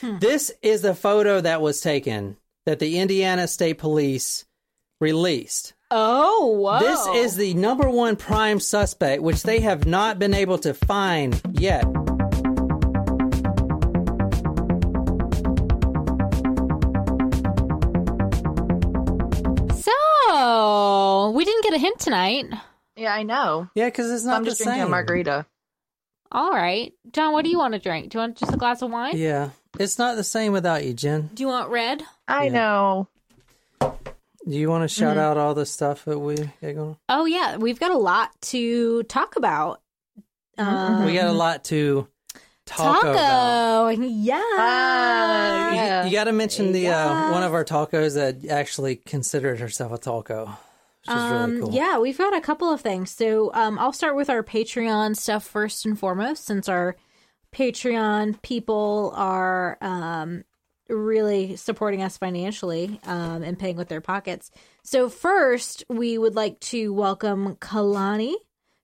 Hmm. This is the photo that was taken that the Indiana State Police released. Oh, whoa. This is the number one prime suspect, which they have not been able to find yet. So, we didn't get a hint tonight. Yeah, I know. Yeah, because it's So not I'm the just drinking a margarita. All right. John, what do you want to drink? Do you want just a glass of wine? Yeah, it's not the same without you, Jen. Do you want red? I Yeah. know. Do you want to shout Mm-hmm. out all the stuff that we got going? Oh, yeah. We've got a lot to talk about. Um, We got a lot to talk taco. about. Yeah. Ah, You- yeah. You, got to mention the uh, one of our tacos that actually considered herself a taco, which is Um, really cool. Yeah, we've got a couple of things. So um, I'll start with our Patreon stuff first and foremost, since our Patreon people are um, really supporting us financially um, and paying with their pockets. So first, we would like to welcome Kalani,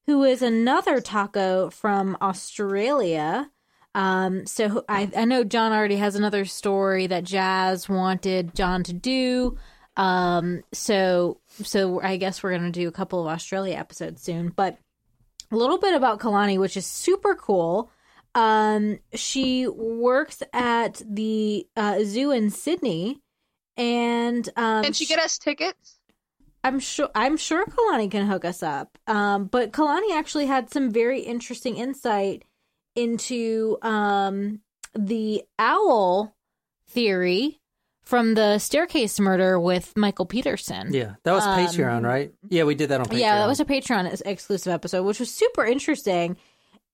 who is another taco from Australia. Um, so I, I know John already has another story that Jazz wanted John to do. Um, so so I guess we're gonna do a couple of Australia episodes soon. But a little bit about Kalani, which is super cool. Um, she works at the uh, zoo in Sydney, and um, Can she get us tickets? I'm sure I'm sure Kalani can hook us up. Um, but Kalani actually had some very interesting insight into um the owl theory from the staircase murder with Michael Peterson. Yeah, that was Um, Patreon, right? Yeah, we did that on Patreon. Yeah, that was a Patreon ex- exclusive episode, which was super interesting,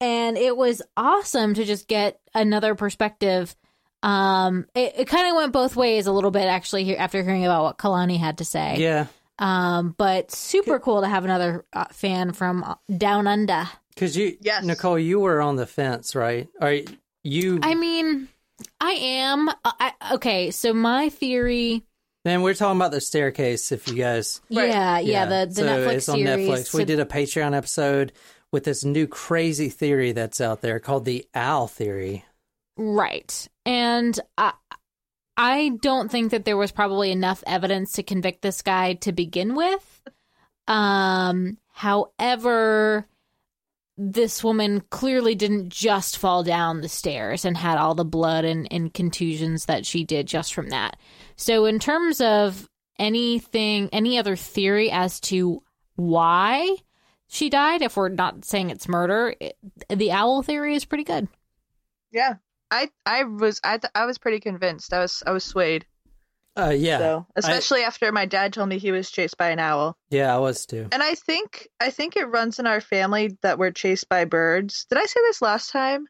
and it was awesome to just get another perspective. Um, it, it kind of went both ways a little bit actually here after hearing about what Kalani had to say. yeah, Um, but super cool to have another uh, fan from uh, down under. because you, Yes. Nicole, you were on the fence, right? Or you? I mean, I am. uh, I, okay, so my theory. Man, we're talking about the staircase. If you guys, Right. Yeah, yeah, the the so Netflix it's on series. Netflix. we So- did a Patreon episode with this new crazy theory that's out there called the owl theory. Right. And I, I don't think that there was probably enough evidence to convict this guy to begin with. Um, however, this woman clearly didn't just fall down the stairs and had all the blood and, and contusions that she did just from that. So, in terms of anything, any other theory as to why she died, if we're not saying it's murder, it, the owl theory is pretty good. Yeah. I I was I I was pretty convinced. I was I was swayed. Uh, yeah, So especially after my dad told me he was chased by an owl. yeah, I was too. And I think I think it runs in our family that we're chased by birds. Did I say this last time?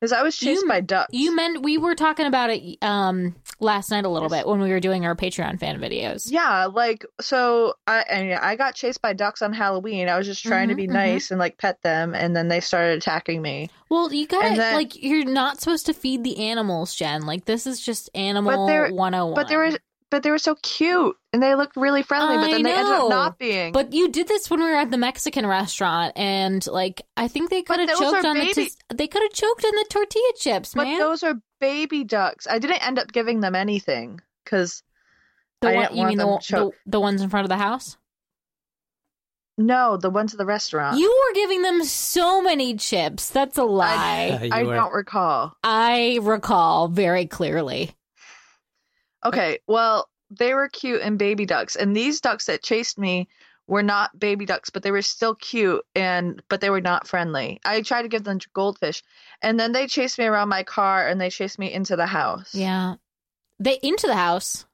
Because I was chased You- by ducks. You meant we were talking about it um last night a little bit when we were doing our Patreon fan videos. Yeah, like so I and I got chased by ducks on Halloween. I was just trying to Mhm, be mhm. nice and like pet them and then they started attacking me. Well, you got to like you're not supposed to feed the animals, Jen. Like this is just animal they're- 101. But they were but they were so cute and they looked really friendly, but then they ended up not being. But you did this when we were at the Mexican restaurant and like I think they could have choked are on the baby- tis- they could have choked on the tortilla chips, but man. those are baby ducks. I didn't end up giving them anything because the I one, didn't you want mean the, them the choked. the ones in front of the house? no, the ones at the restaurant. You were giving them so many chips. That's a lie. You I don't recall. I recall very clearly. Okay, well, they were cute and baby ducks, and these ducks that chased me were not baby ducks, but they were still cute and but they were not friendly. I tried to give them goldfish, and then they chased me around my car and they chased me into the house. Yeah. They into the house.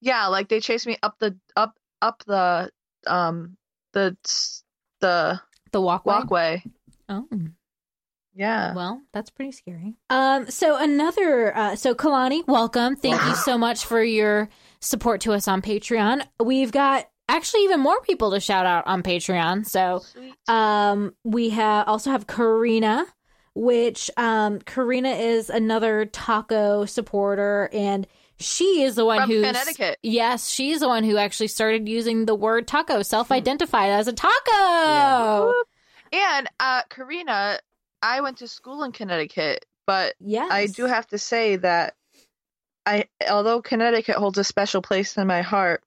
yeah, like they chased me up the up up the um the the The walkway. walkway. Oh. Yeah. Well, that's pretty scary. Um, so another, uh, so Kalani, welcome. Thank you so much for your support to us on Patreon. We've got actually even more people to shout out on Patreon. So, um, we have also have Karina, which, um, Karina is another taco supporter and she is the one who Connecticut. Yes, she's the one who actually started using the word taco, self-identified as a taco. Whoop. And uh Karina, I went to school in Connecticut but Yes. I do have to say that I although Connecticut holds a special place in my heart,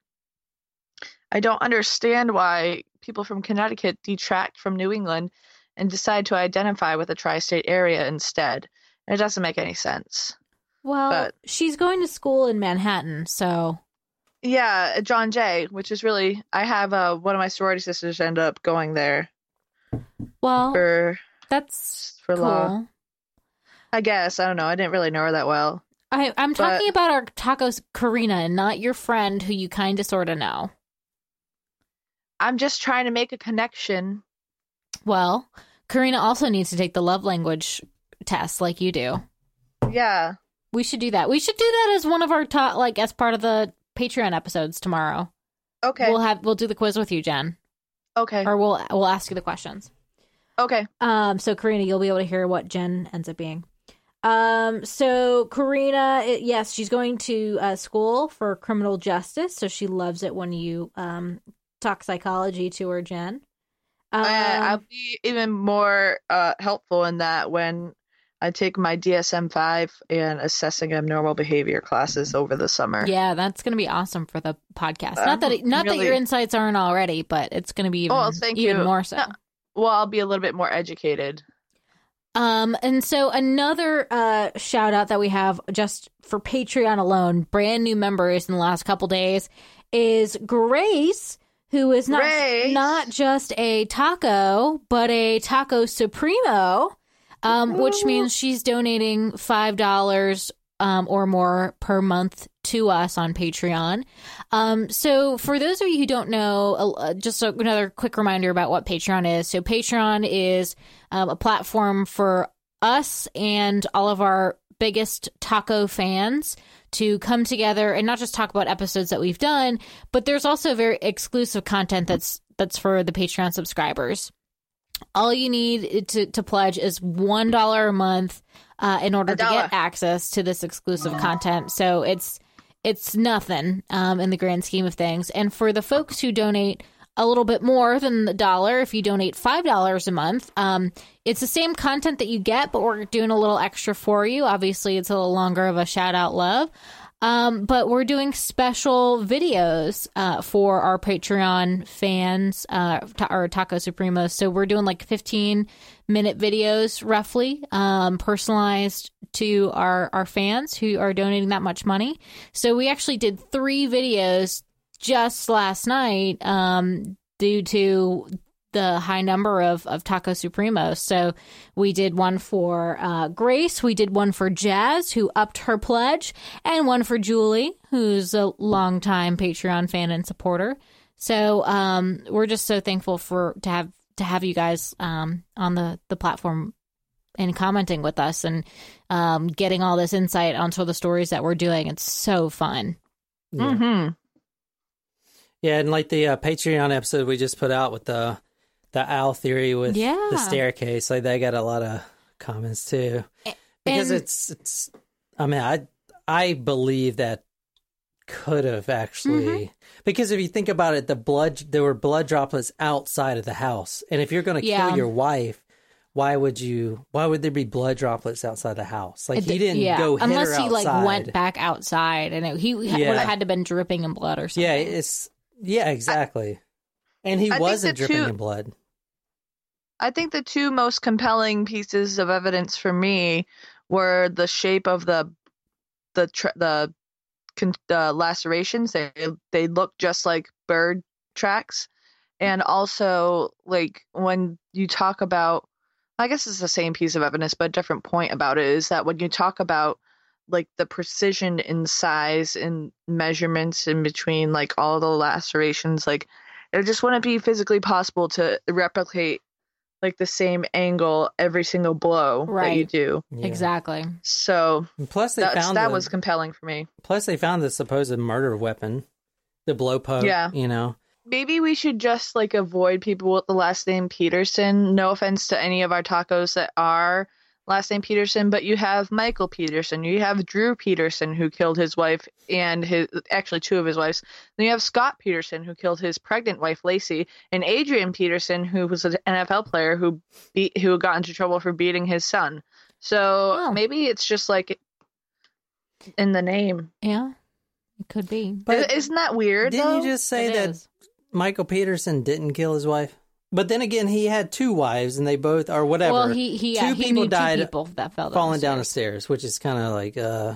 I don't understand why people from Connecticut detract from New England and decide to identify with the tri-state area instead. It doesn't make any sense. Well, but- she's going to school in Manhattan, so Yeah, John Jay, which is really I have uh, one of my sorority sisters end up going there well, for that's for cool. law. I guess I don't know. I didn't really know her that well. I, I'm But- talking about our tacos, Karina, and not your friend who you kind of sort of know. I'm just trying to make a connection. Well, Karina also needs to take the love language test like you do. Yeah. We should do that. We should do that as one of our top, like as part of the Patreon episodes tomorrow. Okay. We'll have we'll do the quiz with you, Jen, okay. or we'll we'll ask you the questions. Okay. Um, so Karina, you'll be able to hear what Jen ends up being. Um, so Karina, it, yes, she's going to uh, school for criminal justice, so she loves it when you um talk psychology to her, Jen. Um, I, I'll be even more uh, helpful in that when I take my DSM five and assessing abnormal behavior classes over the summer. yeah, that's going to be awesome for the podcast. Not that it, not that your insights aren't already, but it's going to be even, Oh, thank even you. more so. No. Well, I'll be a little bit more educated. Um, and so another uh shout out that we have just for Patreon alone, brand new members in the last couple days, is Grace, who is not Grace. not just a taco, but a taco supremo, um, which means she's donating five dollars um or more per month to us on Patreon. Um, so for those of you who don't know, uh, just a, another quick reminder about what Patreon is. So Patreon is um, a platform for us and all of our biggest taco fans to come together and not just talk about episodes that we've done, but there's also very exclusive content that's that's for the Patreon subscribers. All you need to to pledge is one dollar a month uh, in order to get access to this exclusive content. So it's it's nothing um, in the grand scheme of things. And for the folks who donate a little bit more than the dollar, if you donate five dollars a month, um, it's the same content that you get, but we're doing a little extra for you. Obviously, it's a little longer of a shout out love. Um, but we're doing special videos uh, for our Patreon fans, uh, ta- or Taco Supremos. So we're doing like 15 minute videos, roughly, um, personalized to our our fans who are donating that much money. So we actually did three videos just last night, um, due to the high number of, of Taco Supremos. So we did one for uh, Grace, we did one for Jazz, who upped her pledge, and one for Julie, who's a longtime Patreon fan and supporter. So um, we're just so thankful for to have to have you guys um, on the the platform and commenting with us and um, getting all this insight onto the stories that we're doing. It's so fun. Yeah. Mm-hmm. Yeah, and like the uh, Patreon episode we just put out with the the owl theory with Yeah. the staircase, like they got a lot of comments too. Because and- it's it's I mean, I I believe that could have actually Mm-hmm. because if you think about it, the blood there were blood droplets outside of the house. And if you're gonna Yeah. kill your wife, why would you why would there be blood droplets outside the house? Like he didn't yeah, go hit unless her he like went back outside and it, he would have had to been dripping in blood or something. Yeah, it's yeah, exactly. and he I wasn't dripping two- in blood. I think the two most compelling pieces of evidence for me were the shape of the the tr- the con- the lacerations. They they look just like bird tracks, hmm. and also like when you talk about, I guess it's the same piece of evidence, but a different point about it is that when you talk about like the precision in size and measurements in between like all the lacerations, like it just wouldn't be physically possible to replicate like the same angle every single blow that you do. Yeah. exactly. So And plus, they found that the, was compelling for me. plus they found the supposed murder weapon, the blow poke. Yeah. you know. Maybe we should just like avoid people with the last name Peterson. No offense to any of our tacos that are last name Peterson, but you have Michael Peterson, you have Drew Peterson who killed his wife and his actually two of his wives. Then you have Scott Peterson who killed his pregnant wife Lacey, and Adrian Peterson who was an NFL player who beat who got into trouble for beating his son. So Oh. maybe it's just like in the name. Yeah, it could be. But Isn't that weird? didn't though? you just say It that is. Michael Peterson didn't kill his wife? But then again, he had two wives, and they both or whatever. Well, he he yeah, two he people knew died two people that fell down falling the down the stairs. stairs, which is kind of like uh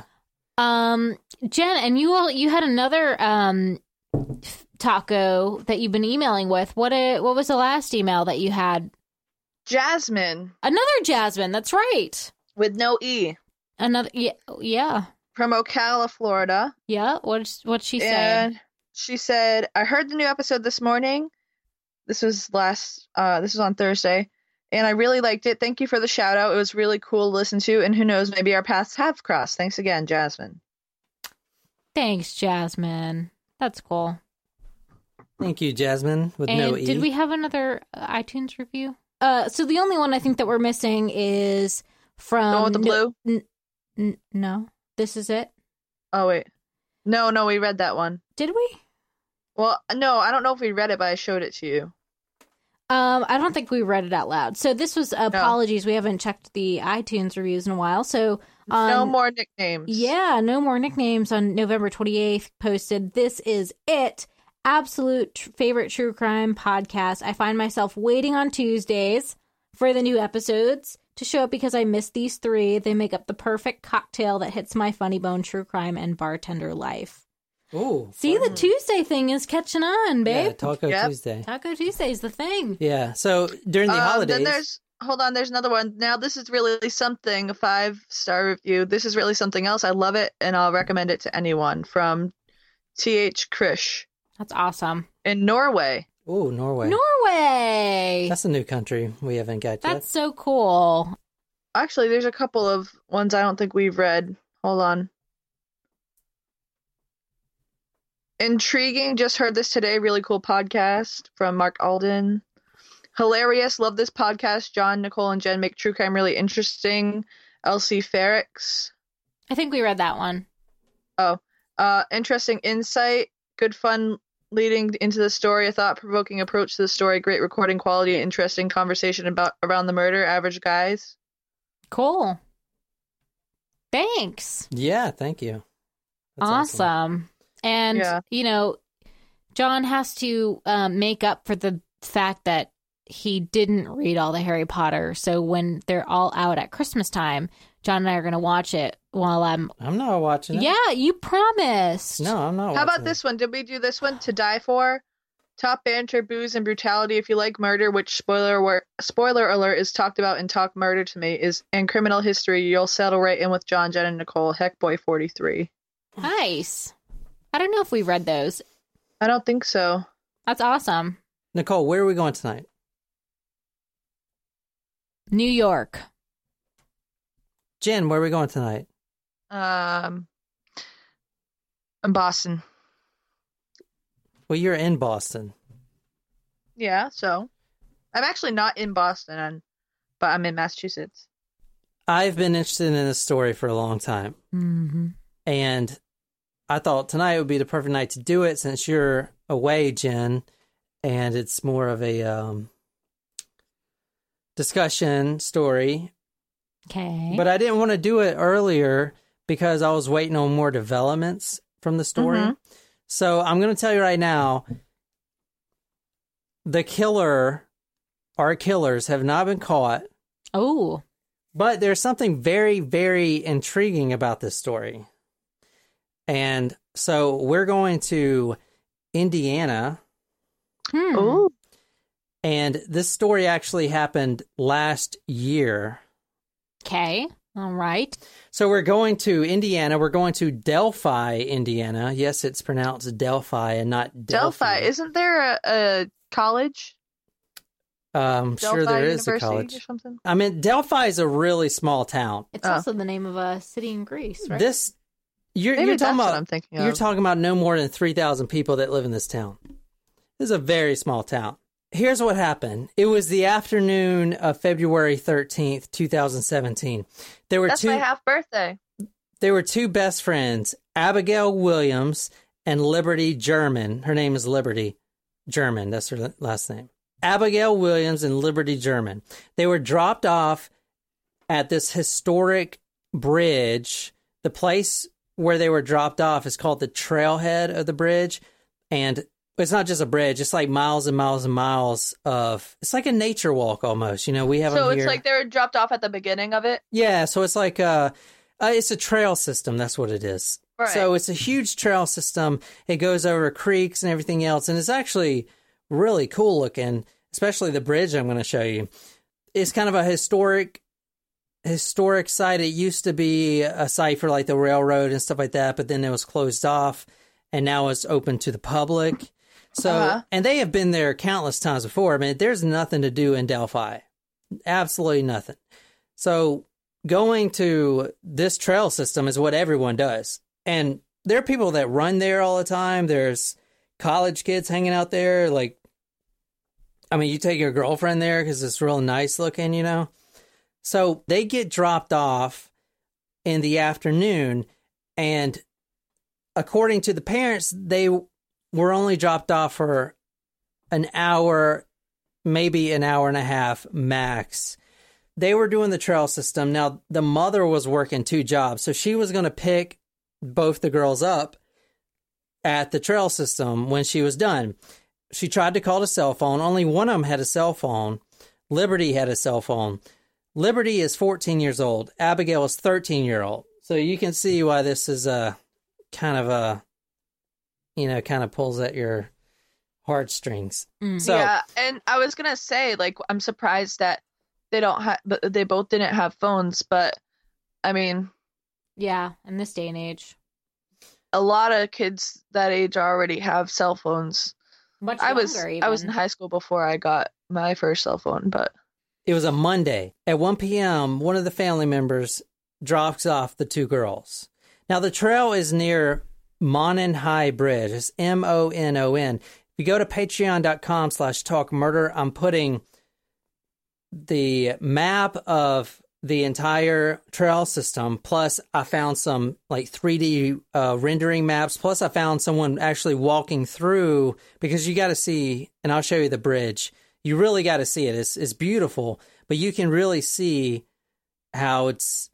Um, Jen, and you all you had another um taco that you've been emailing with. What a, what was the last email that you had? Jasmine Another Jasmine. That's right. with no e Another yeah yeah from Ocala, Florida. yeah. What's what she said? she said, "I heard the new episode this morning. This was last. Uh, this was on Thursday, and I really liked it. Thank you for the shout out. It was really cool to listen to, and who knows, maybe our paths have crossed. Thanks again, Jasmine. Thanks, Jasmine. That's cool. thank you, Jasmine, with And no e. did we have another uh, iTunes review? Uh, so the only one I think that we're missing is from the one with the No- blue. N- no, this is it. Oh wait, no, no, we read that one. Did we? Well, no, I don't know if we read it, but I showed it to you. Um, I don't think we read it out loud. So this was apologies. We haven't checked the iTunes reviews in a while. So um, no more nicknames. Yeah, no more nicknames on November 28th posted. This is it. Absolute tr- favorite true crime podcast. I find myself waiting on Tuesdays for the new episodes to show up because I miss these three. They make up the perfect cocktail that hits my funny bone true crime and bartender life. Ooh, See, the Tuesday thing is catching on, yeah, babe. Taco Yep. Tuesday. Taco Tuesday is the thing. Yeah. So during the Um, holidays, Then there's hold on, there's another one. Now this is really something. A five star review. This is really something else. I love it, and I'll recommend it to anyone. From Th Krish That's awesome. in Norway. ooh, Norway. Norway. That's a new country we haven't got That's so cool. Actually, there's a couple of ones I don't think we've read. Hold on. Intriguing. Just heard this today. Really cool podcast from Mark Alden. Hilarious. Love this podcast. John, Nicole, and Jen make true crime really interesting. Elsie Ferrix. I think we read that one. Uh, interesting insight. Good fun leading into the story. A thought provoking approach to the story. Great recording quality. Interesting conversation about around the murder. Average guys. Cool. Thanks. Yeah, thank you. That's awesome. And Yeah. you know, John has to um, make up for the fact that he didn't read all the Harry Potter. So when they're all out at Christmas time, John and I are going to watch it while I'm. I'm not watching it. Yeah, you promised. No, I'm not. How about watching this one? Did we do this one to die for? Top banter, booze, and brutality. If you like murder, which spoiler wor- spoiler alert is talked about in Talk Murder to Me, is and criminal history, you'll settle right in with John, Jen, and Nicole. Heck, boy, forty three. Nice. I don't know if we read those. I don't think so. That's awesome. Nicole, where are we going tonight? New York. Jen, where are we going tonight? Um, in Boston. Well, you're in Boston. Yeah, so I'm actually not in Boston, but I'm in Massachusetts. I've been interested in this story for a long time, Mm-hmm. and I thought tonight would be the perfect night to do it since you're away, Jen, and it's more of a um, discussion story. Okay. But I didn't want to do it earlier because I was waiting on more developments from the story. Mhm. So I'm going to tell you right now the killer, our killers, have not been caught. oh, But there's something very, very intriguing about this story. And so we're going to Indiana, hmm. Ooh, and this story actually happened last year. Okay. All right. So we're going to Indiana. We're going to Delphi, Indiana. Yes, it's pronounced Delphi and not Delphi. Delphi. Isn't there a, a college? Um, sure, Delphi there is a University college. or something. I mean, Delphi is a really small town. It's Oh. also the name of a city in Greece, right? This you're, Maybe you're that's talking what about. I'm thinking of. You're talking about no more than 3,000 people that live in this town. This is a very small town. Here's what happened. It was the afternoon of February 13th, 2017. There were That's two my half birthday. there were two best friends, Abigail Williams and Liberty German. Her name is Liberty German. That's her last name. Abigail Williams and Liberty German. They were dropped off at this historic bridge. The place where they were dropped off is called the trailhead of the bridge. And it's not just a bridge, it's like miles and miles and miles of it's like a nature walk almost. You know, we have So it's here. like they're dropped off at the beginning of it. Yeah, so it's like uh, uh it's a trail system, that's what it is. Right. So it's a huge trail system. It goes over creeks and everything else and it's actually really cool looking, especially the bridge I'm going to show you. It's kind of a historic historic site. It used to be a site for like the railroad and stuff like that, but then it was closed off and now it's open to the public. So, Uh-huh. and they have been there countless times before. I mean, there's nothing to do in Delphi. Absolutely nothing. So, going to this trail system is what everyone does. And there are people that run there all the time. There's college kids hanging out there. Like, I mean, you take your girlfriend there because it's real nice looking, you know? So they get dropped off in the afternoon. And according to the parents, they were only dropped off for an hour, maybe an hour and a half max. They were doing the trail system. Now, the mother was working two jobs. So she was going to pick both the girls up at the trail system when she was done. She tried to call the cell phone. Only one of them had a cell phone. Liberty had a cell phone. Liberty is 14 years old. Abigail is 13 year old. So you can see why this is a kind of a, you know, kind of pulls at your heartstrings. Mm. So yeah, and I was gonna say, like, I'm surprised that they don't have, but they both didn't have phones. But I mean, Yeah, in this day and age. a lot of kids that age already have cell phones. Much I was younger, I was in high school before I got my first cell phone, but it was a Monday. At 1 p.m., one of the family members drops off the two girls. Now, the trail is near Monon High Bridge. It's M O N O N. If you go to patreon.com slash talk murder, I'm putting the map of the entire trail system. Plus, I found some like 3D uh, rendering maps. Plus, I found someone actually walking through because you got to see, and I'll show you the bridge. You really got to see it. It's it's beautiful, but you can really see how it's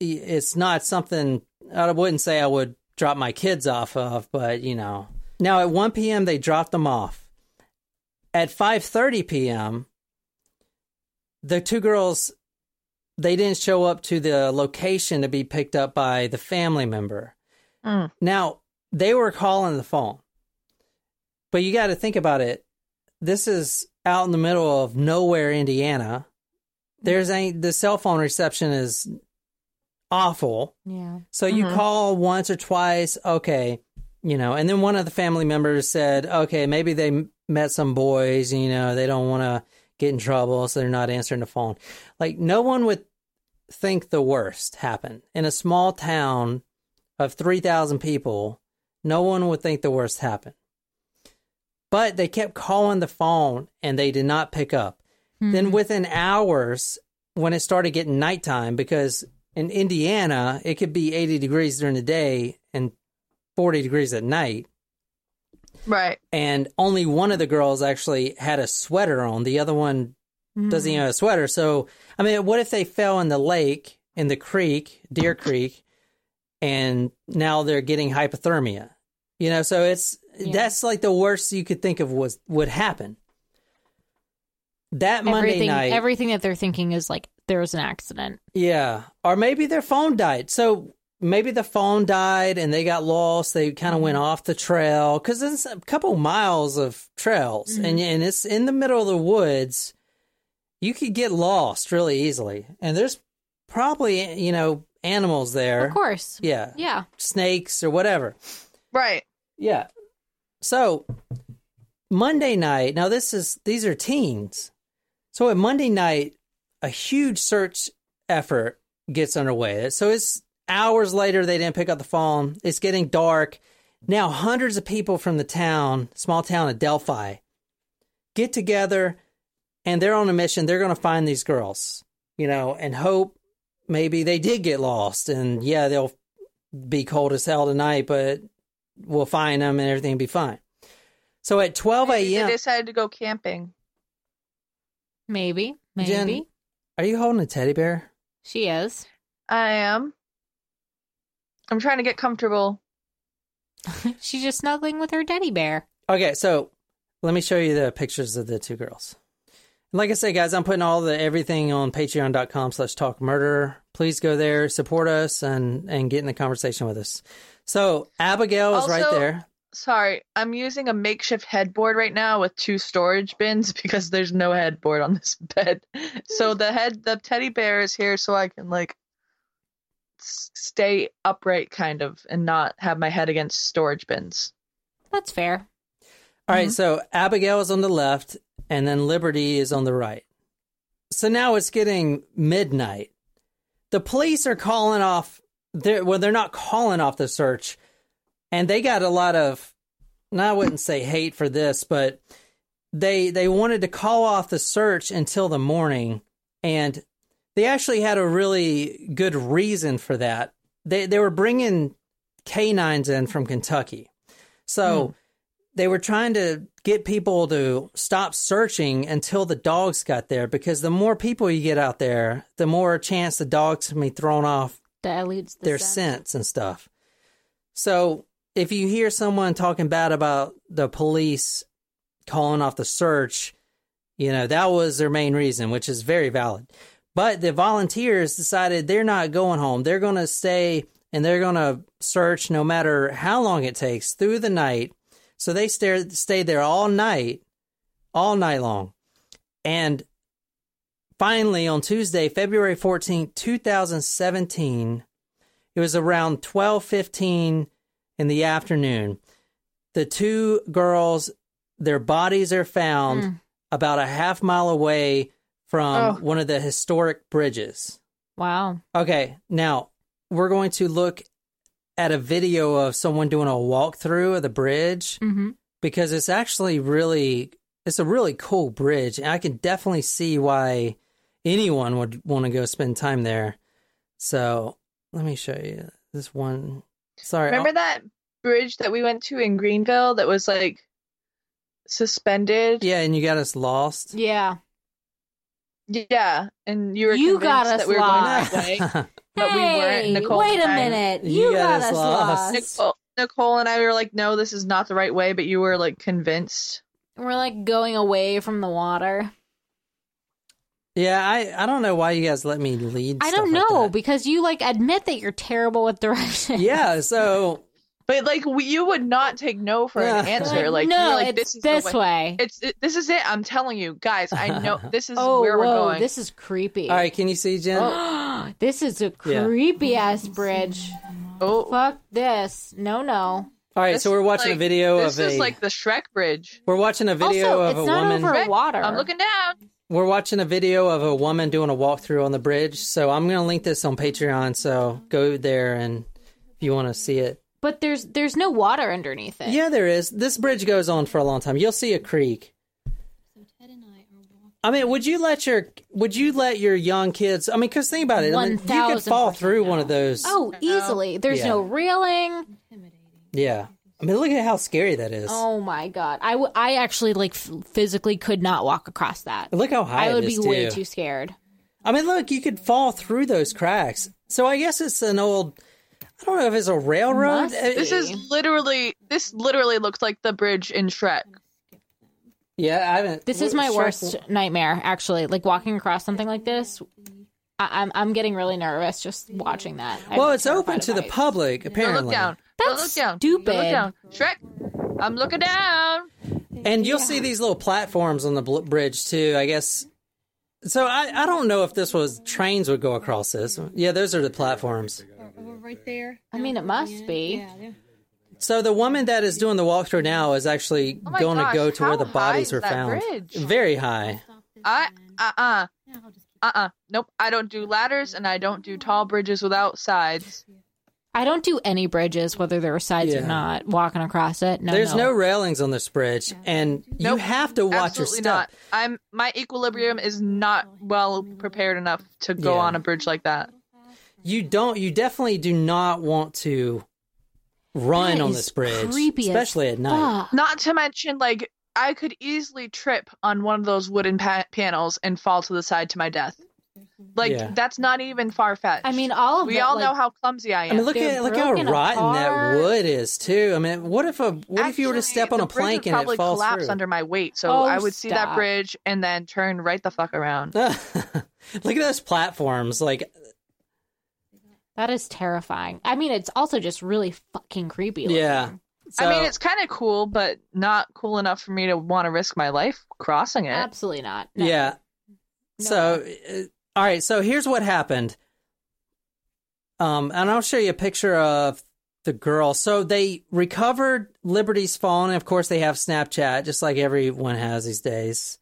it's not something I wouldn't say I would drop my kids off of, but you know. Now at 1 p.m. they dropped them off. At 5:30 p.m. the two girls they didn't show up to the location to be picked up by the family member. Mm. Now, they were calling the phone. But you got to think about it. This is out in the middle of nowhere, Indiana. There's a the cell phone reception is awful. Yeah. So you Mhm. call once or twice, okay, you know, and then one of the family members said, okay, maybe they m- met some boys, you know, they don't want to get in trouble, so they're not answering the phone. Like, no one would think the worst happened. In a small town of 3,000 people, no one would think the worst happened. But they kept calling the phone and they did not pick up. Then hmm. within hours, when it started getting nighttime, because in Indiana, it could be 80 degrees during the day and 40 degrees at night. right. And only one of the girls actually had a sweater on. The other one doesn't even hmm. have a sweater. So, I mean, what if they fell in the lake, in the creek, Deer Creek, and now they're getting hypothermia? You know, so it's Yeah. that's like the worst you could think of was would happen. That Monday everything, night, everything that they're thinking is like there was an accident. yeah. Or maybe their phone died. So maybe the phone died and they got lost. They kind of mm-hmm. went off the trail because it's a couple miles of trails mm-hmm. and, and it's in the middle of the woods. You could get lost really easily. And there's probably, you know, animals there. Of course. Yeah. Yeah. Snakes or whatever. Right. Yeah. So Monday night, now this is these are teens. So at Monday night, a huge search effort gets underway. So it's hours later they didn't pick up the phone. It's getting dark. Now hundreds of people from the town, small town of Delphi, get together and they're on a mission. They're going to find these girls, you know, and hope maybe they did get lost and yeah, they'll be cold as hell tonight, but we'll find them and everything will be fine. So at 12 a.m., They decided to go camping. Maybe. Maybe. Jen- are you holding a teddy bear? She is. I am. I'm trying to get comfortable. She's just snuggling with her teddy bear. Okay, so let me show you the pictures of the two girls. And like I say, guys, I'm putting all the everything on patreon.com slash talk murder. Please go there, support us and and get in the conversation with us. So Abigail is right there. Sorry, I'm using a makeshift headboard right now with two storage bins because there's no headboard on this bed. So the head, the teddy bear is here so I can like stay upright, kind of, and not have my head against storage bins. That's fair. All right, mm-hmm. so Abigail is on the left, and then Liberty is on the right. So now it's getting midnight. The police are calling off. They're, well, they're not calling off the search, and they got a lot of. No, I wouldn't say hate for this, but they they wanted to call off the search until the morning, and they actually had a really good reason for that. They they were bringing canines in from Kentucky, so hmm. they were trying to get people to stop searching until the dogs got there because the more people you get out there, the more chance the dogs can be thrown off Dilutes the their scent. scents and stuff. So if you hear someone talking bad about the police calling off the search, you know, that was their main reason, which is very valid. But the volunteers decided they're not going home. They're going to stay and they're going to search no matter how long it takes through the night. So they stayed there all night, all night long. And finally on Tuesday, February 14th, 2017, it was around 12:15 in the afternoon. The two girls their bodies are found Mm. about a half mile away from Oh. one of the historic bridges. Wow. Okay, now we're going to look at a video of someone doing a walkthrough of the bridge hmm because it's actually really it's a really cool bridge and I can definitely see why anyone would want to go spend time there. So, let me show you this one. Sorry. Remember that bridge that we went to in Greenville that was like suspended? Yeah, and you got us lost. Yeah. Yeah, and you were You convinced got us that we were going lost. that way. But we weren't, Nicole Wait a minute. You You, got got, us us lost. lost. Nicole, Nicole and I were like, "No, this is not the right way," but you were like convinced. We're like going away from the water. Yeah, I I don't know why you guys let me lead. I stuff don't like know that. because you like admit that you're terrible with directions. Yeah, so But like, we, you would not take no for an answer. Like, you no, were like, it's this is this the way. way. It's it, this is it. I'm telling you, guys. I know this is oh, where we're going. this is creepy. all right, can you see Jen? this is a Yeah. creepy ass bridge. oh, Fuck this. No, no. All right, this so we're is watching a like- video this of is a like the Shrek Bridge. we're watching a video also, of it's a not woman over water. I'm looking down. We're watching a video of a woman doing a walkthrough on the bridge. So I'm going to link this on Patreon. So go there and if you want to see it. but there's there's no water underneath it. Yeah, there is. This bridge goes on for a long time. You'll see a creek. I mean, would you let your would you let your young kids? I mean, because think about it. I mean, you could fall 1000% through one of those. Oh, easily. There's Yeah. no railing. yeah. I mean, look at how scary that is. Oh my god. I, w- I actually like f- physically could not walk across that. Look how high it is. I would it be is way too. too scared. I mean, look, you could fall through those cracks. So I guess it's an old. I don't know if it's a railroad. Must Uh, This is literally this literally looks like the bridge in Shrek. Yeah, I haven't. This is my Shrek- worst nightmare. Actually, like walking across something like this. I- I'm I'm getting really nervous just watching that. I'm Well, it's open of to the heights. public, Don't apparently. look down. Don't That's look down. stupid. Don't look down. Shrek, I'm looking down. And you'll see these little platforms on the bl- bridge too. I guess. So I, I don't know if this was trains would go across this. Yeah, those are the platforms. right there. I mean, it must be. Yeah. So the woman that is doing the walkthrough now is actually Oh going gosh, to go to where the bodies were found. bridge? Very high. I uh uh uh uh nope. I don't do ladders and I don't do tall bridges without sides. I don't do any bridges, whether there are sides Yeah. or not. Walking across it, no. There's no no. railings on this bridge, and you have to watch your step. not. I'm my equilibrium is not well prepared enough to go Yeah. on a bridge like that. You don't. You definitely do not want to run That on is this bridge, especially at night. Fuck. Not to mention, like I could easily trip on one of those wooden pa- panels and fall to the side to my death. Like Yeah. that's not even far fetched. I mean, all of we the, all like, know how clumsy I am. I mean, look They're at look how broken rotten that wood is too. I mean, what if a what if you were to step on a bridge would plank and probably it falls collapse through? under my weight, so Oh, I would see that bridge and then turn right the fuck around. look at those platforms. Like, That is terrifying. I mean, it's also just really fucking creepy. looking. yeah. I mean, it's kind of cool, but not cool enough for me to want to risk my life crossing it. absolutely not. No. Yeah. No. So, all right. So here's what happened. Um, and I'll show you a picture of the girl. So they recovered Liberty's phone. And of course, they have Snapchat, just like everyone has these days.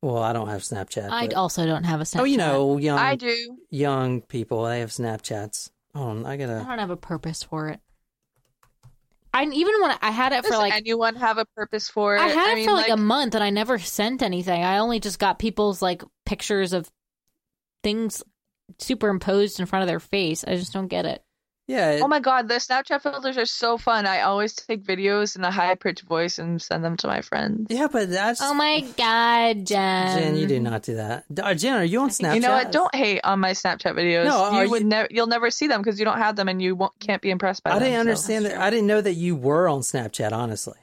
Well, I don't have Snapchat. I but- also don't have a Snapchat. oh, you know, young I do. young people they have Snapchats. Oh, I I gotta. I don't have a purpose for it. I even when I had it for Does like anyone have a purpose for it? I had it mean, for like, a month and I never sent anything. I only just got people's like pictures of things superimposed in front of their face. I just don't get it. Yeah. it- Oh my god, the Snapchat filters are so fun. I always take videos in a high pitched voice and send them to my friends. yeah, but that's. Oh my god, Jen. Jen, you do not do that. Uh, Jen, are you on Snapchat? You know what? Don't hate on my Snapchat videos. No, you would you- never. You'll never see them because you don't have them and you won't, can't be impressed by I them. I didn't so. understand that. I didn't know that you were on Snapchat. Honestly,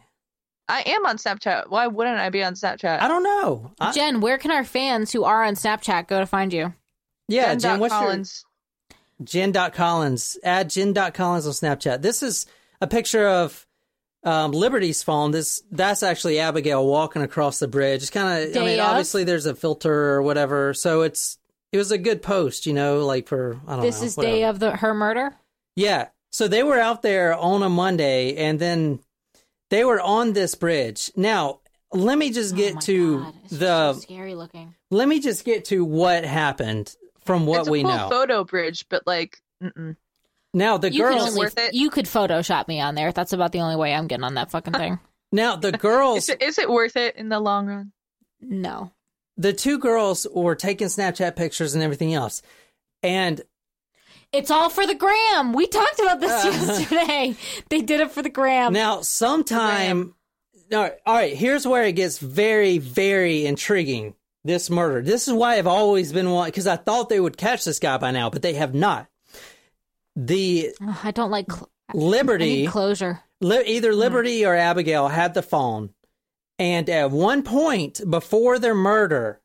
I am on Snapchat. Why wouldn't I be on Snapchat? I don't know. I, Jen, where can our fans who are on Snapchat go to find you? yeah, Jen. Jen, what's Collins. your Jen.Collins? Add Jen.Collins on Snapchat. This is a picture of um, Liberty's phone. This that's actually Abigail walking across the bridge. It's kind of. I mean, of? obviously there's a filter or whatever, so it's it was a good post, you know, like for I don't This know. This is day of the her murder. Yeah. So they were out there on a Monday and then they were on this bridge. Now, let me just oh get oh my to God, it's the so scary looking. let me just get to what happened from what it's a we cool know. photo bridge, but like, mm-mm. now the You girls only you could Photoshop me on there. That's about the only way I'm getting on that fucking thing. now the girls is it, is it worth it in the long run? No. the two girls were taking Snapchat pictures and everything else. And It's all for the gram. We talked about this Uh. yesterday. They did it for the gram. now sometime no, all right, here's where it gets very very intriguing. This murder. This is why I've always been wanting because I thought they would catch this guy by now, but they have not. The Ugh, I don't like cl- Liberty, need closure. li- either Liberty or Abigail had the phone, and at one point before their murder,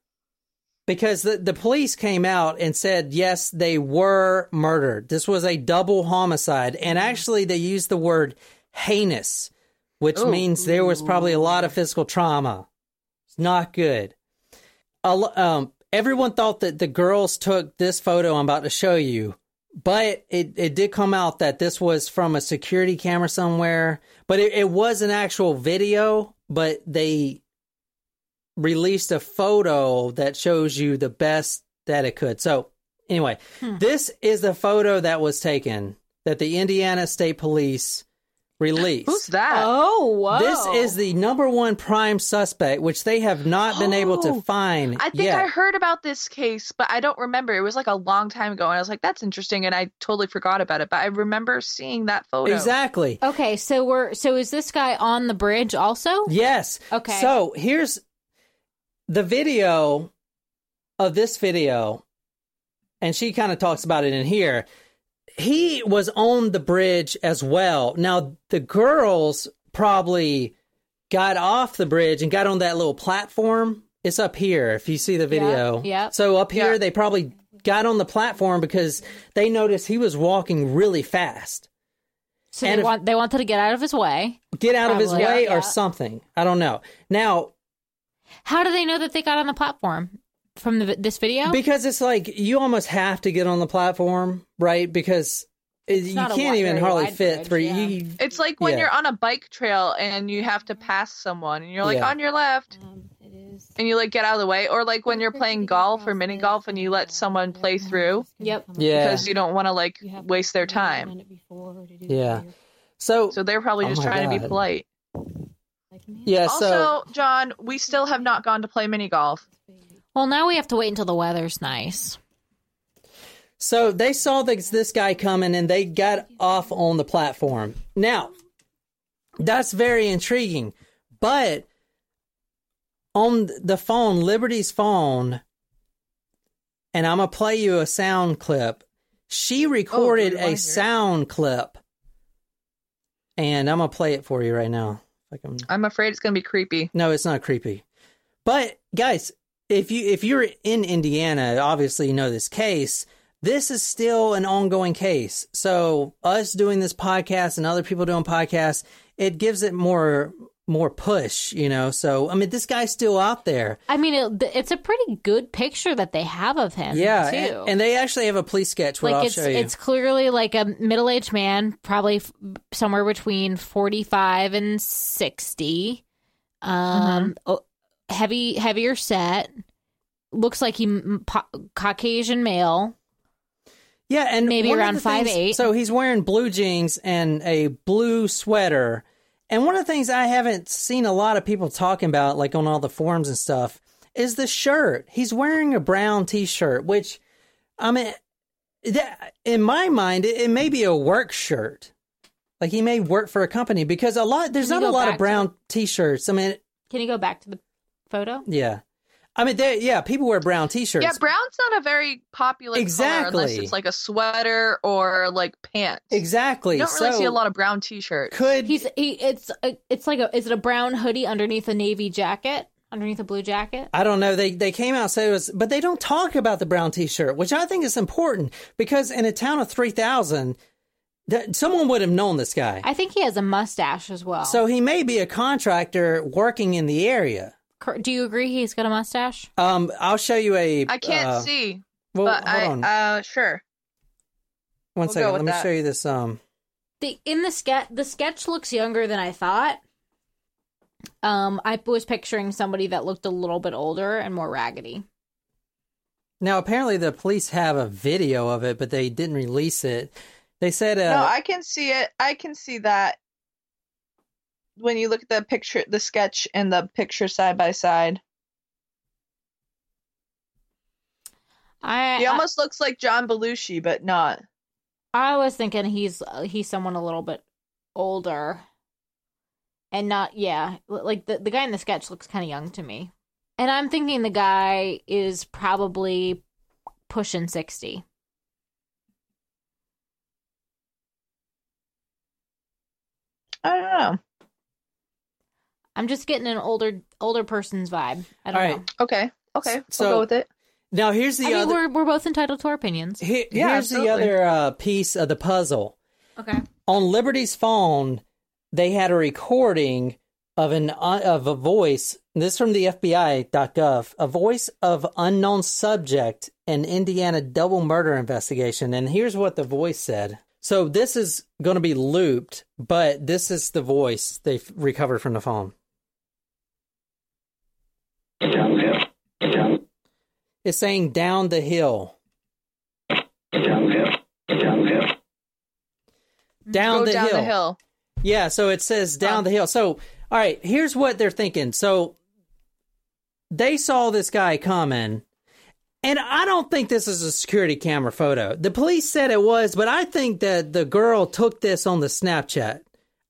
because the, the police came out and said yes, they were murdered. This was a double homicide, and actually they used the word heinous, which Ooh. means there was probably a lot of physical trauma. It's not good. A um, everyone thought that the girls took this photo I'm about to show you, but it, it did come out that this was from a security camera somewhere. But it, it was an actual video, but they released a photo that shows you the best that it could. So, anyway, Hmm. this is the photo that was taken that the Indiana State Police released. Who's that? Oh, whoa. This is the number one prime suspect, which they have not been able to Oh, find I think yet. I heard about this case, but I don't remember. It was like a long time ago, and I was like, "That's interesting," and I totally forgot about it. But I remember seeing that photo. Exactly. Okay, so we're so is this guy on the bridge also? Yes. Okay. So here's the video of this video, and she kind of talks about it in here. He was on the bridge as well. Now, the girls probably got off the bridge and got on that little platform. It's up here if you see the video. yeah. So up here, Yeah. they probably got on the platform because they noticed he was walking really fast. So And they if- want they wanted to get out of his way. Get out of his Probably, way yeah. or something. I don't know. Now, How do they know that they got on the platform from the, this video? Because it's like you almost have to get on the platform, right? Because it- you can't even hardly fit bridge, through. yeah. You, It's like when Yeah. you're on a bike trail and you have to pass someone, and you're like Yeah. on your left, Um, it is. and you like get out of the way, or like when you're playing golf or mini golf and you let someone play through Yep. Yeah. because you don't want to like waste their time. done it before to do Yeah. so, So they're probably Oh just my trying to be polite. Like, man, yeah. So Also, John, we still have not gone to play mini golf. Well, now we have to wait until the weather's nice. so they saw this this guy coming and they got off on the platform. Now, that's very intriguing, but on the phone, Liberty's phone, and I'm gonna play you a sound clip. She oh, recorded wanna a sound clip, and I'm gonna play it for you right now. If I can I'm afraid it's gonna be creepy. no, it's not creepy. But guys, if you if you're in Indiana, obviously you know this case. This is still an ongoing case. So us doing this podcast and other people doing podcasts, it gives it more more push, you know. So I mean, this guy's still out there. I mean, it, it's a pretty good picture that they have of him. Yeah, too. and, and they actually have a police sketch. What like I'll it's show you. it's clearly like a middle aged man, probably f- somewhere between forty five and sixty. Um, Mm-hmm. heavy heavier set. Looks like he po- Caucasian male. Yeah, and Maybe around five things- 5'8". So he's wearing blue jeans and a blue sweater. And one of the things I haven't seen a lot of people talking about, like on all the forums and stuff, is the shirt. He's wearing a brown T-shirt, which, I mean, that, in my mind, it, it may be a work shirt. Like he may work for a company because a lot there's Can not a lot of brown T-shirts. I mean, Can you go back to the photo? yeah, I mean, they, yeah, people wear brown T-shirts. Yeah, brown's not a very popular color unless Exactly. it's like a sweater or like pants. exactly. You don't really so see a lot of brown t-shirts. Could He's he. It's a, it's like a. Is it a brown hoodie underneath a navy jacket? Underneath a blue jacket? I don't know. They they came out and said it was, but they don't talk about the brown T-shirt, which I think is important because in a town of three thousand, that someone would have known this guy. I think he has a mustache as well. so he may be a contractor working in the area. Cor- do you agree he's got a mustache? Um, I'll show you a. I can't uh, see, Well, but hold I on uh sure. one we'll second. go Let with me that. show you this. Um, the in the sketch the sketch looks younger than I thought. Um, I was picturing somebody that looked a little bit older and more raggedy. now apparently the police have a video of it, but they didn't release it. They said, uh, no, I can see it. I can see that when you look at the picture, the sketch and the picture side by side. I He almost looks like John Belushi, but not. I, I was thinking he's uh, he's someone a little bit older, and not yeah like the the guy in the sketch looks kind of young to me, and I'm thinking the guy is probably pushing sixty. I don't know. I'm just getting an older older person's vibe. I don't All right. know. Okay, okay, So- we'll go with it. now here's the I mean, other. we're we're both entitled to our opinions. Here, Yeah, here's the other uh, piece of the puzzle. Okay. on Liberty's phone, they had a recording of an uh, of a voice. This is from the FBI.gov. A voice of unknown subject in Indiana double murder investigation. And here's what the voice said. So this is going to be looped, but this is the voice they've recovered from the phone. It's saying down the hill. Down go the hill. down hill. Mm-hmm. the hill. Yeah, so it says down the hill. So, all right, here's what they're thinking. So, they saw this guy coming, and I don't think this is a security camera photo. The police said it was, but I think that the girl took this on the Snapchat.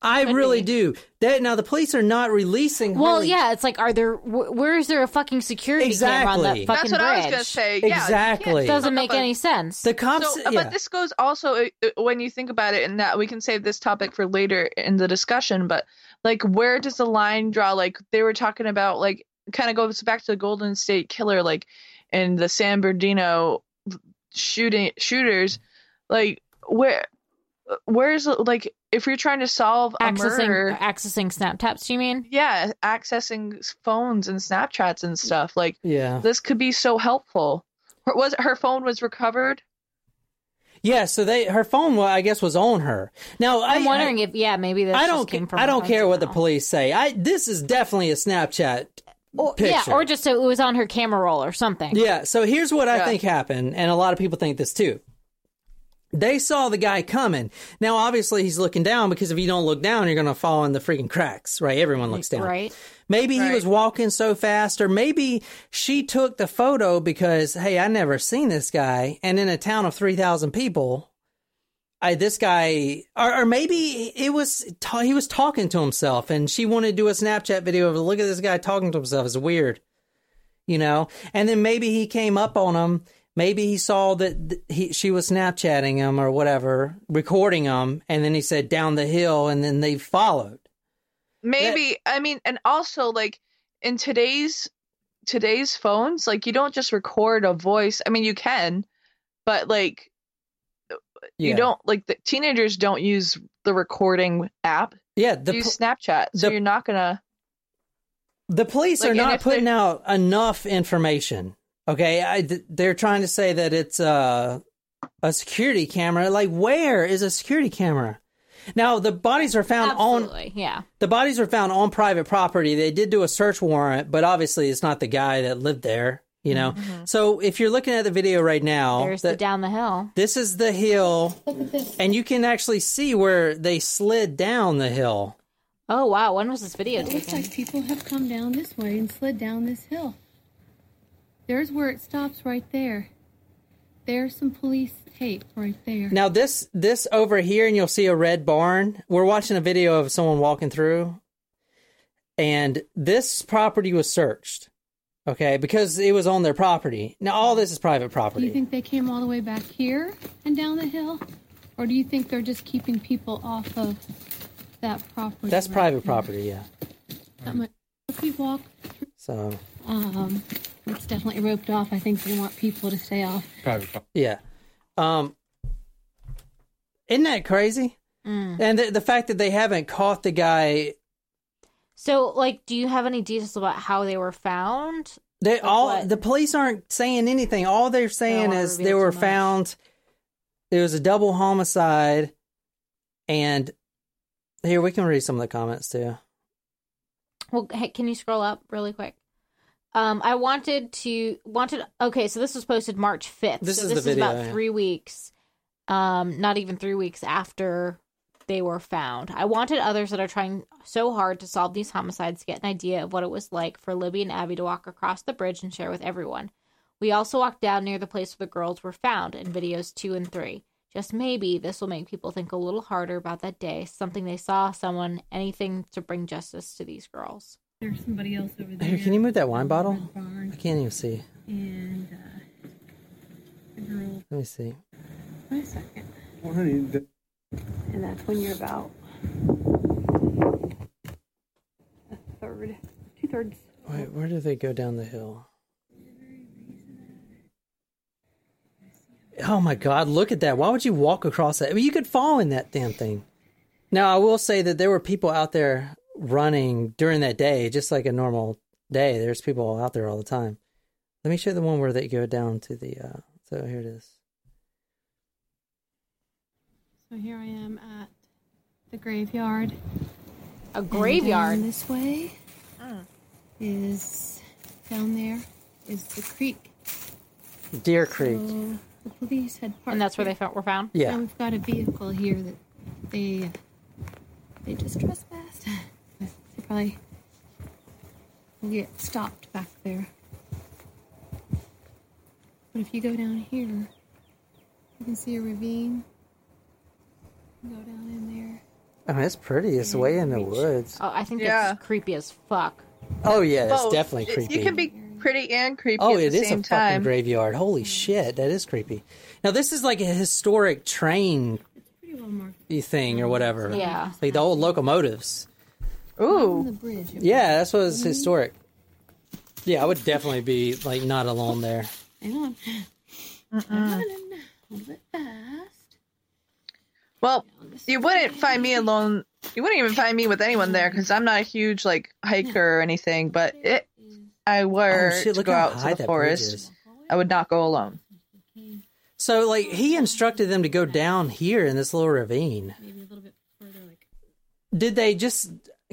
I Could really be. do. That now the police are not releasing. Well, hardly- yeah, it's like, are there? Wh- where is there a fucking security camera on that fucking That's what bridge? I was gonna say. Yeah, you can't Exactly. Doesn't make any sense. the cops. So, yeah. but this goes also uh, uh, when you think about it, and that we can save this topic for later in the discussion. But like, where does the line draw? Like they were talking about, like, kind of goes back to the Golden State Killer, like, and the San Bernardino shooting shooters. Like, where, where's like, if you're trying to solve a accessing murder, accessing Snapchats, do you mean? yeah, accessing phones and Snapchats and stuff, like yeah. this could be so helpful. Her- Was her phone was recovered? Yeah, so they her phone, well, I guess, was on her. Now I, I'm wondering if yeah, maybe this I don't. came from. I don't phone care what the police say. I this is definitely a Snapchat Or, picture. yeah, or just so it was on her camera roll or something. Yeah, so here's what I think happened, and a lot of people think this too. They saw the guy coming. Now, obviously, he's looking down because if you don't look down, you're going to fall in the freaking cracks, right? Everyone looks down. Right. Maybe he was walking so fast, or maybe she took the photo because, hey, I never seen this guy, and in a town of three thousand people, I this guy, or, or maybe it was he was talking to himself, and she wanted to do a Snapchat video of look at this guy talking to himself. It's weird, you know. And then maybe he came up on him maybe he saw that he she was Snapchatting him or whatever, recording him, and then he said down the hill, and then they followed. Maybe I mean, and also like in today's today's phones, like you don't just record a voice. I mean, you can, but like Yeah. you don't like the teenagers don't use the recording app. Yeah, the use Snapchat, so the- you're not gonna. the police like, are not putting out enough information. Okay, I, they're trying to say that it's uh, a security camera. Like, where is a security camera? Now the bodies are found on yeah. the bodies are found on private property. They did do a search warrant, but obviously it's not the guy that lived there. You know, so if you're looking at the video right now, Mm-hmm. There's the that- down the hill. this is the hill, Look at this. and you can actually see where they slid down the hill. Oh wow, when was this video It looks like people have come down this way and slid down this hill. There's where it stops right there. There's some police tape right there. Now this this over here, and you'll see a red barn. We're watching a video of someone walking through, and this property was searched. Okay, because it was on their property. Now all this is private property. Do you think they came all the way back here and down the hill? Or do you think they're just keeping people off of that property? That's right private there? property, yeah. That much- If we walk, So um, it's definitely roped off. I think they want people to stay off. Private property. yeah, um, isn't that crazy? Mm. And the, the fact that they haven't caught the guy, So, like, do you have any details about how they were found? they all what? the police aren't saying anything. All they're saying wanna is they were found. It was a double homicide, and here we can read some of the comments too. Well, hey, can you scroll up really quick? Um, I wanted to wanted. Okay, so this was posted March fifth. This so is the this video, is about yeah. three weeks. Um, not even three weeks after they were found. I wanted others that are trying so hard to solve these homicides to get an idea of what it was like for Libby and Abby to walk across the bridge and share with everyone. We also walked down near the place where the girls were found in videos two and three. Just maybe this will make people think a little harder about that day, something they saw, someone, anything to bring justice to these girls. There's somebody else over there. Here, can you move that wine bottle? I can't even see. And uh, the girl. Let me see. Wait a second. Well, honey, the- And that's when you're about a third, two thirds. Wait, where do they go down the hill? Oh my God! Look at that. Why would you walk across that? I mean, you could fall in that damn thing. Now, I will say that there were people out there running during that day, just like a normal day. There's people out there all the time. Let me show you the one where they go down to the. Uh, so here it is. So here I am at the graveyard. A And graveyard. down this way is down there is the creek. Deer Creek. So the police had parked. And that's where here. they found, were found? Yeah. Now we've got a vehicle here that they they just trespassed. They probably will get stopped back there. But if you go down here, you can see a ravine. Go down in there. I mean, it's pretty. It's way in the woods. Oh, I think Yeah. it's creepy as fuck. Oh yeah, it's Both. definitely creepy. You can be pretty and creepy Oh, at it the is a same fucking graveyard. Holy shit, that is creepy. Now this is like a historic train Pretty well marked thing or whatever. Yeah. Like the old locomotives. on the Ooh, bridge. Yeah, that's what is mm-hmm. historic. Yeah, I would definitely be like not alone there. Hang on. Running a little bit fast. well, you wouldn't find me alone. You wouldn't even find me with anyone there because I'm not a huge like hiker or anything. But it, I oh, were oh shit, to go out high to the forest. I would not go alone. So like he instructed them to go down here in this little ravine. Maybe a little bit further, like Did they just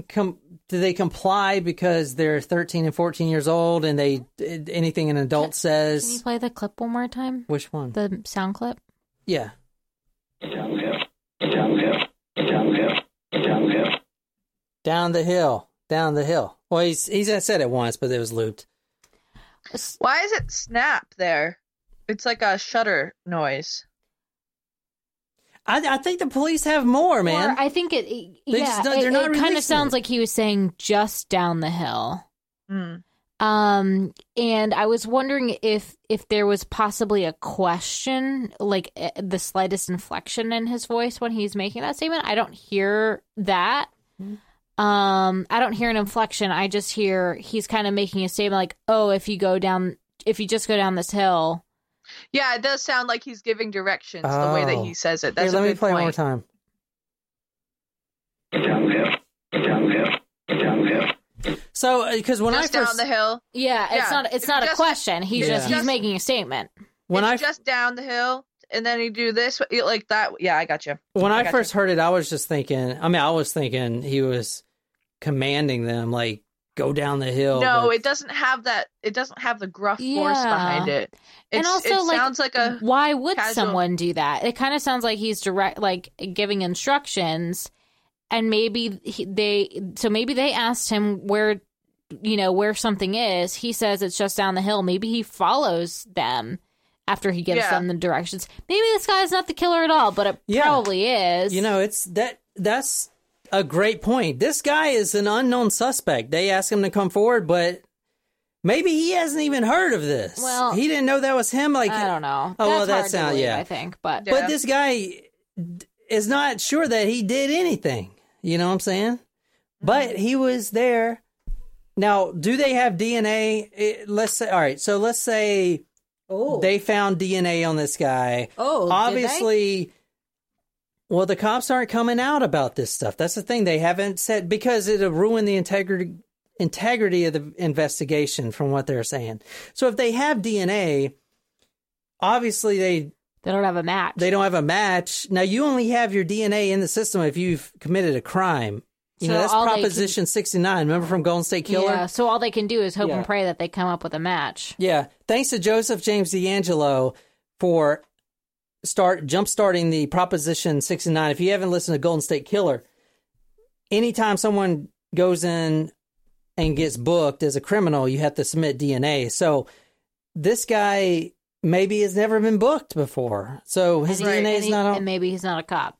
come did they comply because they're 13 and 14 years old and they anything an adult says? Can you play the clip one more time? which one? The sound clip? Yeah. Down the hill. Down the hill. Down the hill. Well, he's he's said it once, but it was looped. Why is it snap there? It's like a shutter noise. I, I think the police have more, man. Or I think it, it- They yeah, just don't- it, they're kind of sounds it. like he was saying just down the hill. Hmm. Um, and I was wondering if if there was possibly a question, like eh, the slightest inflection in his voice when he's making that statement. I don't hear that. Um, I don't hear an inflection. I just hear he's kind of making a statement like, "Oh, if you go down, if you just go down this hill." Yeah, it does sound like he's giving directions the way that Oh. he says it. Here, That's let a me play point. one more time. So, because when Just I first down the hill. Yeah, it's Yeah, not. It's it's not a question. He's it's just he's making a statement. when I it's just down the hill, and then you do this like that. Yeah, I got you. when I gotcha. first heard it, I was just thinking. I mean, I was thinking he was commanding them like go down the hill. no, but- it doesn't have that. It doesn't have the gruff force behind it. It's, And also, it like, sounds like a Why would casual- someone do that? It kind of sounds like he's direct, like giving instructions, and maybe he, they. So maybe they asked him where, you know, where something is. He says it's just down the hill. Maybe he follows them after he gives Yeah. them the directions. Maybe this guy's not the killer at all, but it Yeah. probably is. You know, it's that that's a great point. This guy is an unknown suspect. They asked him to come forward, but maybe he hasn't even heard of this. Well, he didn't know that was him. Like, I don't know. Oh, well, that hard to sound- believe, yeah. I think, but Yeah. but this guy is not sure that he did anything. You know what I'm saying? But he was there. Now, do they have DNA? Eh, Let's say, all right. So let's say oh, they found DNA on this guy. oh, did they? obviously well the cops aren't coming out about this stuff that's the thing they haven't said because it'll ruin the integrity integrity of the investigation from what they're saying so if they have dna obviously they they don't have a match. they don't have a match now you only have your dna in the system if you've committed a crime you So know that's they can- proposition 69 remember from golden state killer Yeah, so all they can do is hope Yeah. and pray that they come up with a match. Yeah. Thanks to Joseph James DeAngelo for start jump starting the Proposition 69. If you haven't listened to Golden State Killer, anytime someone goes in and gets booked as a criminal, you have to submit DNA. So this guy maybe has never been booked before. So his And he- DNA and is he- not on. and maybe he's not a cop.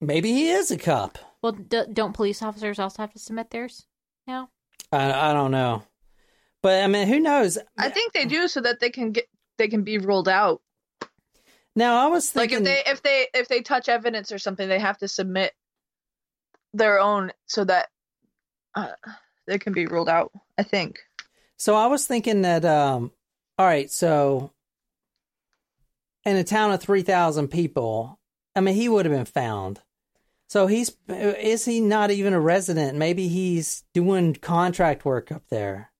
Maybe he is a cop. Well, d- don't police officers also have to submit theirs now? I, I don't know. But I mean, who knows? I think they do so that they can get they can be ruled out. Now I was thinking, Like if they if they if they touch evidence or something, they have to submit their own so that uh, they can be ruled out. I think. So I was thinking that, um, all right, so in a town of 3,000 people, I mean, he would have been found. So he's, is he not even a resident? Maybe he's doing contract work up there,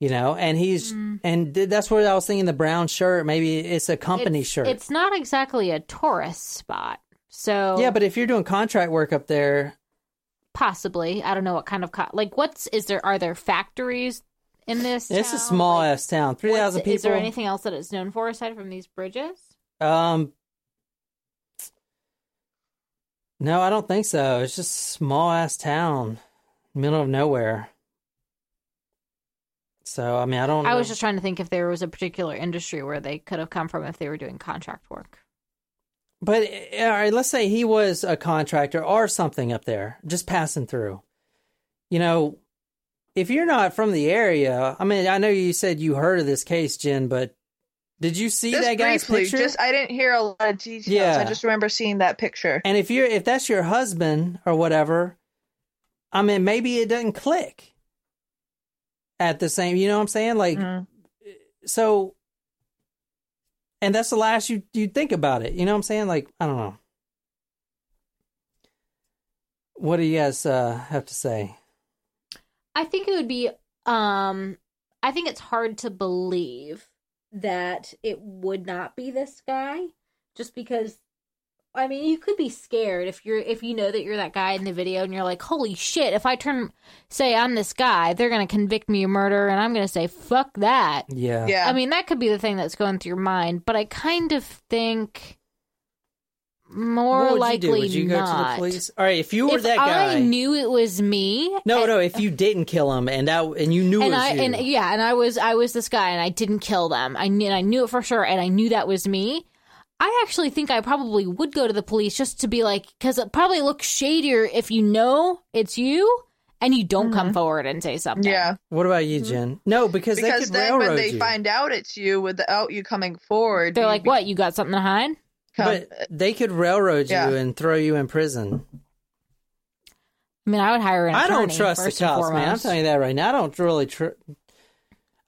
you know, and he's, Mm. and that's what I was thinking the brown shirt. Maybe it's a company it's, shirt. It's not exactly a tourist spot. So yeah, but if you're doing contract work up there, possibly. I don't know what kind of co- like what's is there are there factories in this it's a small Like, ass town, 3,000 people. Is there anything else that it's known for aside from these bridges? Um, no, I don't think so. It's just small ass town, middle of nowhere. So I mean, I don't. I know. was just trying to think if there was a particular industry where they could have come from if they were doing contract work. But uh, all right, let's say he was a contractor or something up there, just passing through. You know, if you're not from the area, I mean, I know you said you heard of this case, Jen, but did you see Just that guy's briefly, picture? just I didn't hear a lot of details. Yeah. I just remember seeing that picture. And if you're if that's your husband or whatever, I mean maybe it doesn't click at the same, you know what I'm saying? Like Mm. so and that's the last you you think about it. You know what I'm saying? Like I don't know. What do you guys uh, have to say? I think it would be um I think it's hard to believe that it would not be this guy just because I mean, you could be scared if you're if you know that you're that guy in the video and you're like, "Holy shit, if I turn say I'm this guy, they're going to convict me of murder and I'm going to say fuck that." Yeah. Yeah. I mean, that could be the thing that's going through your mind, but I kind of think more What would likely you do? Would you go not. to the police? All right, if you were if that guy. If I knew it was me, no, and- no, if you didn't kill him and that and you knew and it was I you. and yeah, and I was I was this guy, and I didn't kill them. I knew and I knew it for sure, and I knew that was me. I actually think I probably would go to the police just to be like, because it probably looks shadier if you know it's you, and you don't come forward and say something. Mm-hmm. Yeah, What about you, Jen? No, because, they because could then when they you. find out it's you without you coming forward, They're you like, "What? You got something to hide?" become- but they could railroad you and throw you in prison. I mean, I would hire an attorney. I don't trust the first and cops, man. I'm telling you that right now. I don't really. Tr-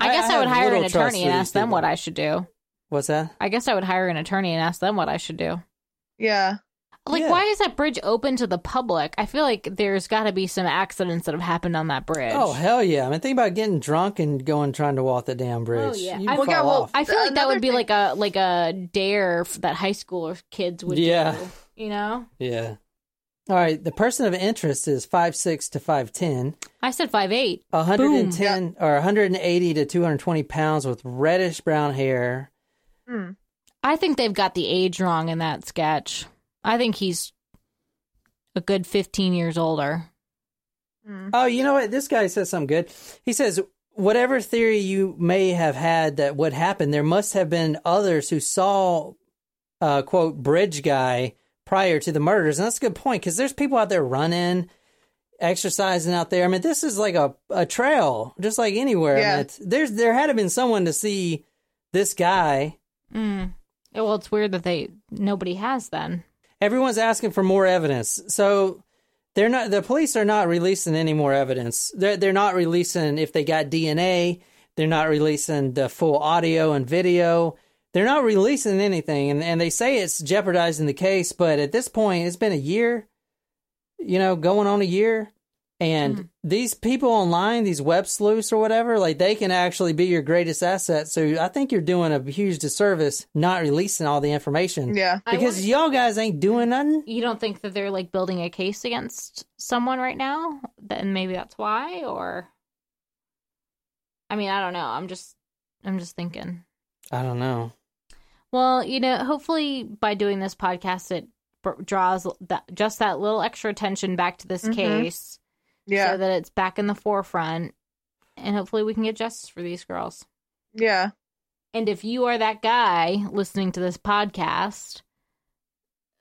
I guess I, would hire an attorney and ask them people. what I should do. What's that? I guess I would hire an attorney and ask them what I should do. yeah, Like, Yeah. why is that bridge open to the public? I feel like there's got to be some accidents that have happened on that bridge. Oh hell yeah! I mean, think about getting drunk and going trying to walk the damn oh, bridge. Oh, yeah. You'd I- fall Well, yeah, well, off. I feel like that would be thing- like a like a dare that high school kids would Yeah. do. You know, yeah. All right. The person of interest is five six to five ten. I said five eight. 110 or 180 to 220 pounds with reddish brown hair. I think they've got the age wrong in that sketch. I think he's a good fifteen years older. Oh, you know what? This guy says something good. He says, whatever theory you may have had that would happen, there must have been others who saw, uh, quote, bridge guy prior to the murders. And that's a good point because there's people out there running, exercising out there. I mean, this is like a, a trail, just like anywhere. I mean, Yeah. it's, there's, there had to been someone to see this guy. Mm. Well, it's weird that they nobody has then. Everyone's asking for more evidence. So they're not the police are not releasing any more evidence. They're they're not releasing if they got DNA. They're not releasing the full audio and video. They're not releasing anything and, and they say it's jeopardizing the case, but at this point it's been a year, you know, going on a year. And these people online, these web sleuths or whatever, like they can actually be your greatest asset. So I think you're doing a huge disservice not releasing all the information. yeah. I Because y'all guys ain't doing nothing. You don't think that they're like building a case against someone right now? Then maybe that's why, or I mean, I don't know. I'm just, I'm just thinking. I don't know. Well, you know, hopefully by doing this podcast, it draws that just that little extra attention back to this Mhm. case, Yeah, so that it's back in the forefront, and hopefully we can get justice for these girls. yeah, And if you are that guy listening to this podcast,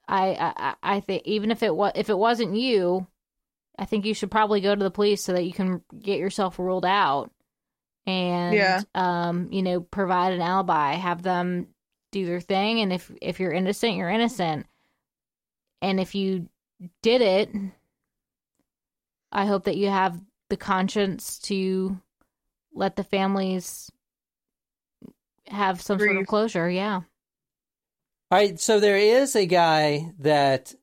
I I, I- think even if it was if it wasn't you, I think you should probably go to the police so that you can get yourself ruled out, and Yeah. um, you know, provide an alibi, have them do their thing, and if if you're innocent, you're innocent, and if you did it, I hope that you have the conscience to let the families have some sort of closure. Yeah. All right, so there is a guy that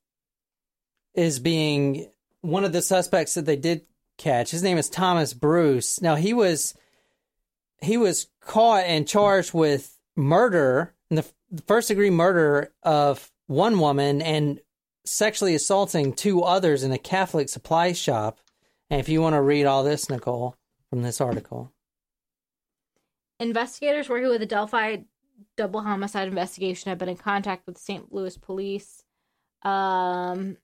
is being one of the suspects that they did catch. His name is Thomas Bruce. Now he was he was caught and charged with murder, in the, the first degree murder of one woman and sexually assaulting two others in a Catholic supply shop. And if you want to read all this, Nicole, from this article. Investigators working with the Delphi double homicide investigation have been in contact with St. Louis police. Um,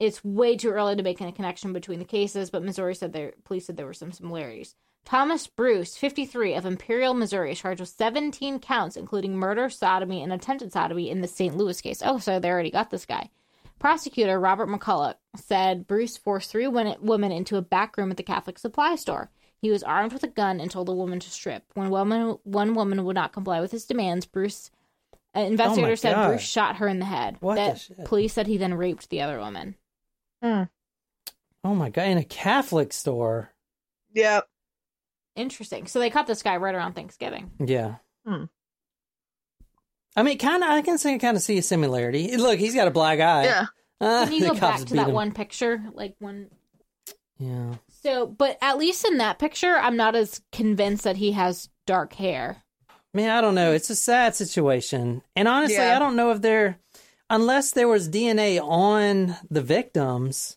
it's way too early to make any connection between the cases, but Missouri said their police said there were some similarities. Thomas Bruce, 53, of Imperial, Missouri, is charged with 17 counts, including murder, sodomy, and attempted sodomy in the St. Louis case. Oh, so they already got this guy. Prosecutor Robert McCulloch said Bruce forced three win- women into a back room at the Catholic supply store. He was armed with a gun and told the woman to strip. When woman, one woman would not comply with his demands, Bruce, an investigator said God. Bruce shot her in the head. What the that shit? police said he then raped the other woman. Oh my god, in a Catholic store. Yep. Interesting. So they caught this guy right around Thanksgiving. Yeah. Hmm. I mean, kind of. I can see, kind of see a similarity. Look, he's got a black eye. Yeah. Uh, Can you the go back to that him. one picture? Like one. Yeah. So, but at least in that picture, I'm not as convinced that he has dark hair. Man, I don't know. It's a sad situation, and honestly, Yeah. I don't know if there, unless there was DNA on the victims.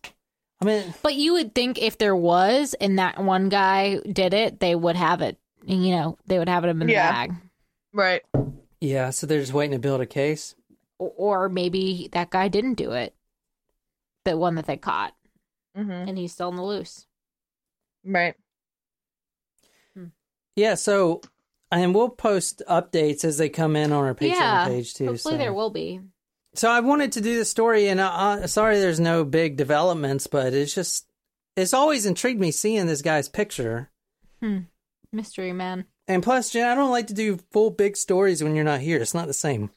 I mean, But you would think if there was, and that one guy did it, they would have it. You know, they would have it in the Yeah. bag. Right. Yeah. So they're just waiting to build a case. Or maybe that guy didn't do it. The one that they caught, hmm and he's still in the loose. Right. Yeah. So, and we'll post updates as they come in on our Patreon yeah, page too. hopefully so. there will be. So I wanted to do the story, and uh, uh, sorry, there's no big developments, but it's just it's always intrigued me seeing this guy's picture. Mystery man. And plus, Jen, I don't like to do full big stories when you're not here. It's not the same.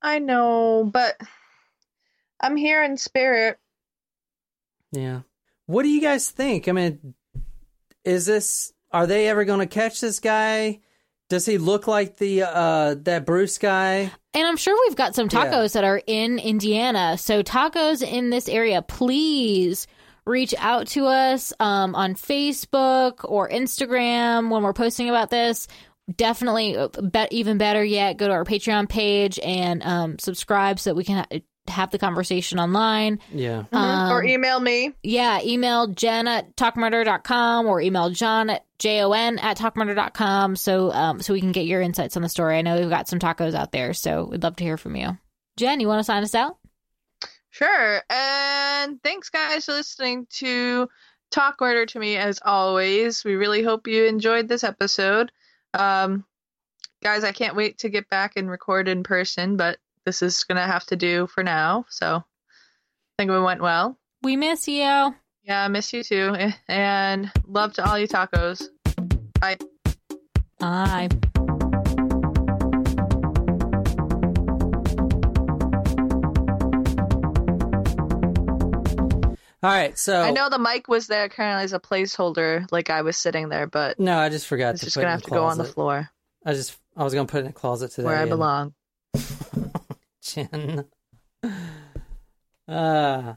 I know, but I'm here in spirit. Yeah. What do you guys think? I mean, is this are they ever going to catch this guy? Does he look like the uh that Bruce guy? And I'm sure we've got some Yeah. tacos that are in Indiana. So tacos in this area, please reach out to us um, on Facebook or Instagram when we're posting about this. Definitely, uh, bet even better yet, go to our Patreon page and um, subscribe so that we can ha- have the conversation online. Yeah. Mhm. or Um, email me. Yeah, email Jen at talkmurder.com or email Jon at J-O-N at talkmurder.com so, um, so we can get your insights on the story. I know we've got some tacos out there, so we'd love to hear from you. Jen, you want to sign us out? Sure. And thanks, guys, for listening to Talk Murder to Me as always. We really hope you enjoyed this episode. Um, guys, I can't wait to get back and record in person, but this is going to have to do for now. So I think it went well. We miss you. Yeah, I miss you too. And love to all you tacos. Bye. Bye. All right. So I know the mic was there currently as a placeholder, like I was sitting there, but No, I just forgot it's to just put going it to in have to go on the floor I just I was gonna put it in a closet today. where I and- belong. Jen. Uh,